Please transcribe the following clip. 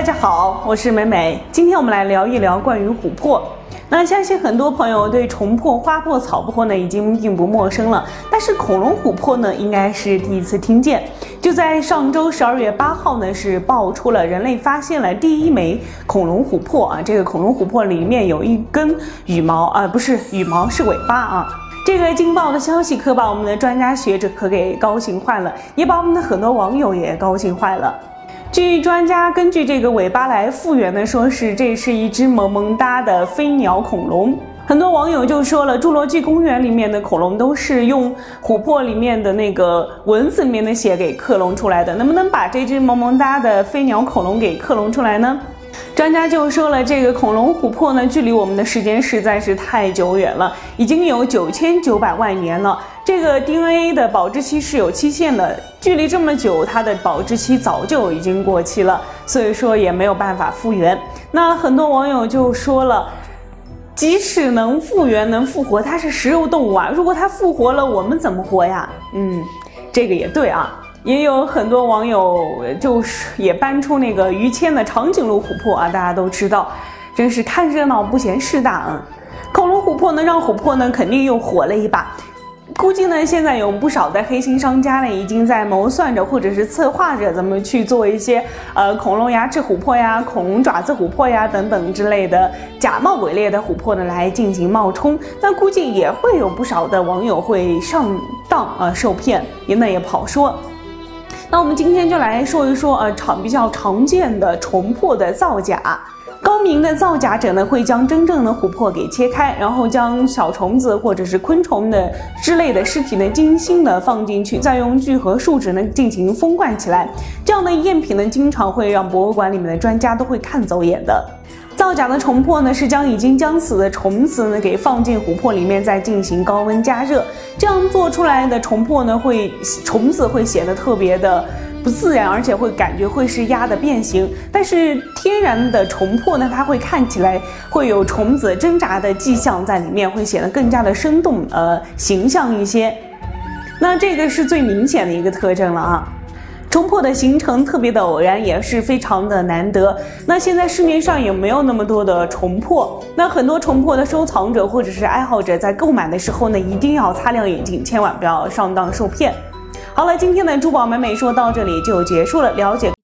大家好，我是美美。今天我们来聊一聊关于琥珀。那相信很多朋友对虫珀、花珀、草珀呢已经并不陌生了，但是恐龙琥珀呢应该是第一次听见。就在上周十二月八号呢，是爆出了人类发现了第一枚恐龙琥珀啊。这个恐龙琥珀里面有一根羽毛啊，不是羽毛，是尾巴啊。这个劲爆的消息可把我们的专家学者可给高兴坏了，也把我们的很多网友也高兴坏了。据专家根据这个尾巴来复原的，说是这是一只萌萌哒的飞鸟恐龙。很多网友就说了，侏罗纪公园里面的恐龙都是用琥珀里面的那个蚊子里面的血给克隆出来的，能不能把这只萌萌哒的飞鸟恐龙给克隆出来呢？专家就说了，这个恐龙琥珀呢，距离我们的时间实在是太久远了，已经有九千九百万年了。这个 DNA 的保质期是有期限的，距离这么久，它的保质期早就已经过期了，所以说也没有办法复原。那很多网友就说了，即使能复原、能复活，它是食肉动物啊，如果它复活了，我们怎么活呀？嗯，这个也对啊。也有很多网友就是也搬出那个于谦的长颈鹿琥珀啊，大家都知道，真是看热闹不嫌事大啊。恐龙琥珀呢，让琥珀呢肯定又火了一把。估计呢，现在有不少的黑心商家呢，已经在谋算着或者是策划着怎么去做一些呃恐龙牙齿琥珀呀、恐龙爪子琥珀呀等等之类的假冒伪劣的琥珀呢来进行冒充。那估计也会有不少的网友会上当啊受骗，也那也不好说。那我们今天就来说一说，呃，常比较常见的虫珀的造假。高明的造假者呢，会将真正的琥珀给切开，然后将小虫子或者是昆虫的之类的尸体呢，精心的放进去，再用聚合树脂呢进行封灌起来。这样的赝品呢，经常会让博物馆里面的专家都会看走眼的。造假的虫珀呢，是将已经将死的虫子呢给放进琥珀里面，再进行高温加热，这样做出来的虫珀呢，会虫子会显得特别的不自然，而且会感觉会是压的变形。但是天然的虫珀呢，它会看起来会有虫子挣扎的迹象在里面，会显得更加的生动，呃，形象一些。那这个是最明显的一个特征了啊。虫珀的形成特别的偶然，也是非常的难得。那现在市面上也没有那么多的重破，那很多重破的收藏者或者是爱好者在购买的时候呢，一定要擦亮眼睛，千万不要上当受骗。好了，今天的珠宝美美说到这里就结束了，了解。